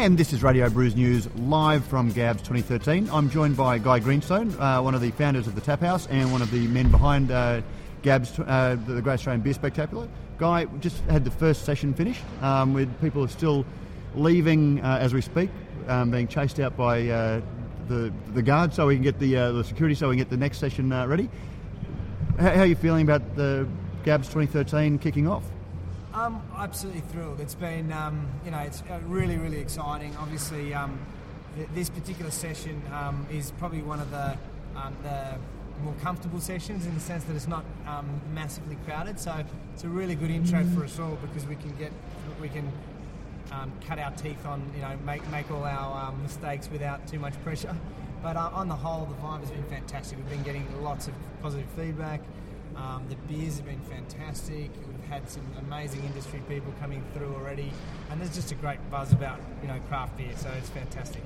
And this is Radio Brews News live from Gabs 2013. I'm joined by Guy Greenstone, uh, one of the founders of the Tap House and one of the men behind uh, Gabs, uh, the Great Australian Beer Spectacular. Guy, just had the first session finished. Um, with people are still leaving uh, as we speak, um, being chased out by uh, the the guards so we can get the uh, the security so we can get the next session ready. How, how are you feeling about the Gabs 2013 kicking off? Um, absolutely thrilled. It's been, um, you know, it's uh, really, really exciting. Obviously, um, th- this particular session um, is probably one of the, um, the more comfortable sessions in the sense that it's not um, massively crowded. So it's a really good intro for us all because we can get, we can cut our teeth on, you know, make make all our mistakes without too much pressure. But uh, on the whole, the vibe has been fantastic. We've been getting lots of positive feedback. Um, the beers have been fantastic. We've had some amazing industry people coming through already, and there's just a great buzz about you know craft beer. So it's fantastic.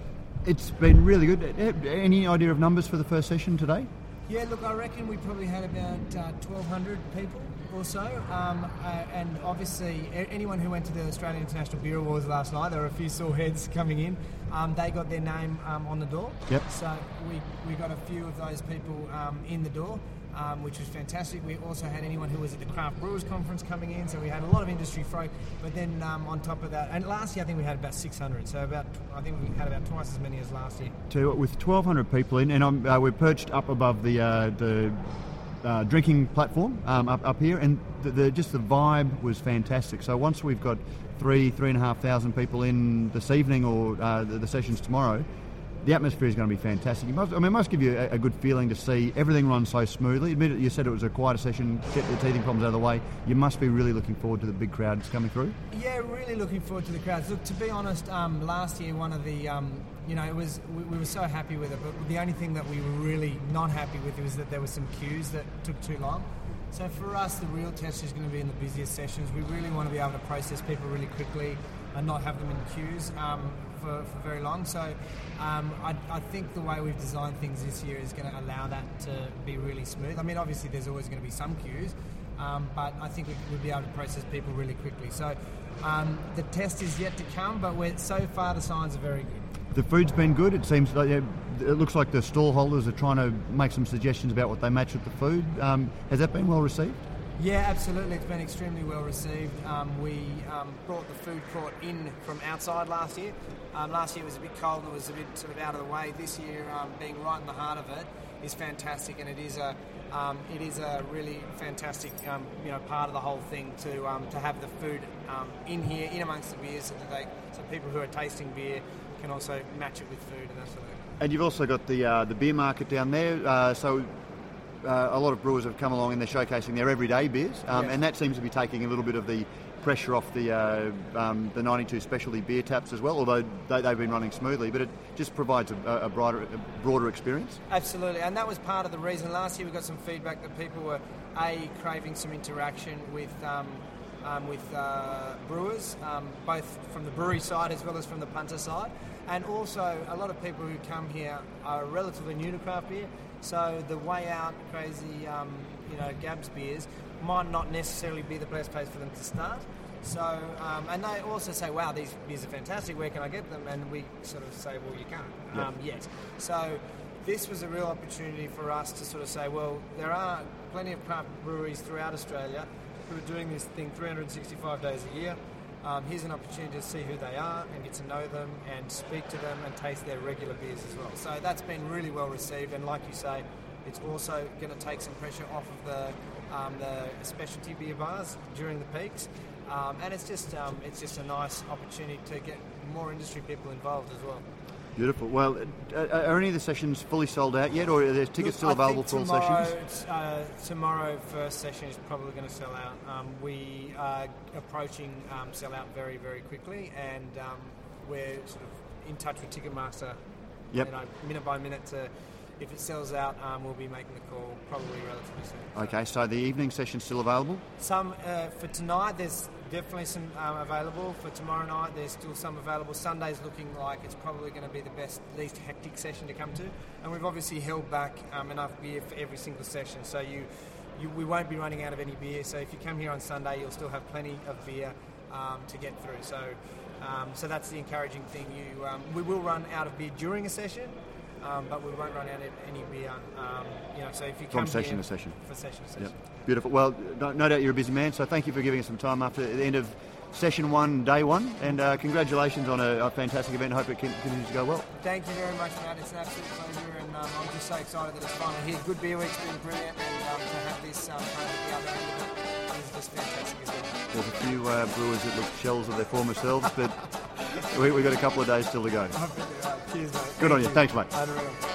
It's been really good. Any idea of numbers for the first session today? Yeah, look, I reckon we probably had about uh, 1,200 people or so. Um, uh, and obviously, anyone who went to the Australian International Beer Awards last night, there were a few sore heads coming in. Um, they got their name um, on the door. Yep. So we, we got a few of those people um, in the door um, which was fantastic. We also had anyone who was at the Craft Brewers Conference coming in, so we had a lot of industry folk. But then um, on top of that, and last year I think we had about 600, so about I think we had about twice as many as last year. So with 1,200 people in, and uh, we're perched up above the uh, the uh, drinking platform um, up, up here, and the, the, just the vibe was fantastic. So once we've got three, three and a half thousand people in this evening or uh, the, the, sessions tomorrow, the atmosphere is going to be fantastic. Must, I mean, it must give you a, a, good feeling to see everything run so smoothly. Admit you said it was a quieter session, get the teething problems out of the way. You must be really looking forward to the big crowd that's coming through. Yeah, really looking forward to the crowds. Look, to be honest, um, last year one of the, um, you know, it was we, we, were so happy with it, but the only thing that we were really not happy with was that there were some queues that took too long. So for us, the real test is going to be in the busiest sessions. We really want to be able to process people really quickly and not have them in queues um, for, for very long. So um, I, I, think the way we've designed things this year is going to allow that to be really smooth. I mean, obviously, there's always going to be some queues, um, but I think we, will be able to process people really quickly. So um, the test is yet to come, but so far the signs are very good. The food's been good. It seems like it looks like the stall holders are trying to make some suggestions about what they match with the food. Um, has that been well received? Yeah, absolutely. It's been extremely well received. Um, we um, brought the food court in from outside last year. Um, last year it was a bit cold and it was a bit sort of out of the way. This year, um, being right in the heart of it, is fantastic, and it is a um, it is a really fantastic um, you know part of the whole thing to to have the food in here, in amongst the beers, so that they so people who are tasting beer can also match it with food and that sort of thing. And you've also got the uh, the beer market down there. Uh, so uh, a lot of brewers have come along and they're showcasing their everyday beers, um, and that seems to be taking a little bit of the pressure off the uh, um, the 92 specialty beer taps as well. Although they, have been running smoothly, but it just provides a, a, broader a broader experience. Absolutely, and that was part of the reason. Last year we got some feedback that people were a craving some interaction with. Um, um, with uh, brewers, um, both from the brewery side as well as from the punter side. And also, a lot of people who come here are relatively new to craft beer, so the way out crazy, um, you know, Gabs beers might not necessarily be the best place for them to start. So, um, and they also say, wow, these beers are fantastic, where can I get them? And we sort of say, well, you can't yep. um, yet. So, this was a real opportunity for us to sort of say, well, there are plenty of craft breweries throughout Australia who are doing this thing 365 days a year. Um, here's an opportunity to see who they are and get to know them and speak to them and taste their regular beers as well. So that's been really well received, and like you say, it's also going to take some pressure off of the, um, the specialty beer bars during the peaks. Um, and it's just um, it's just a nice opportunity to get more industry people involved as well. Beautiful. Well, uh, uh, are any of the sessions fully sold out yet, or are there tickets still available for all sessions? Uh, tomorrow, first session is probably going to sell out. Um, we are approaching um, sell out very, very quickly, and um, we're sort of in touch with Ticketmaster, yep. you know, minute by minute to. If it sells out, um, we'll be making the call probably relatively soon. Okay, so the evening session's still available? Some uh, for tonight. There's definitely some um, available for tomorrow night. There's still some available. Sunday's looking like it's probably going to be the best, least hectic session to come to. And we've obviously held back um, enough beer for every single session, so you, you, we won't be running out of any beer. So if you come here on Sunday, you'll still have plenty of beer um, to get through. So Um, so that's the encouraging thing. You, um, we will run out of beer during a session, um, but we won't run out of any beer. Um, you know, so if you come From session to session. for session to session. Yep. Beautiful. Well, no, no doubt you're a busy man, so thank you for giving us some time after the end of session one, day one, and uh, congratulations on a, a fantastic event. I hope it can- continues to go well. Thank you very much, Matt. It's an absolute pleasure, and um, I'm just so excited that it's finally here. Good beer week's been brilliant, and um, to have this um, at the other end of it is just fantastic as well. There's a few uh, brewers that look shells of their former selves, but we, we've got a couple of days still to go. Cheers, mate. Good on you. Thanks, mate.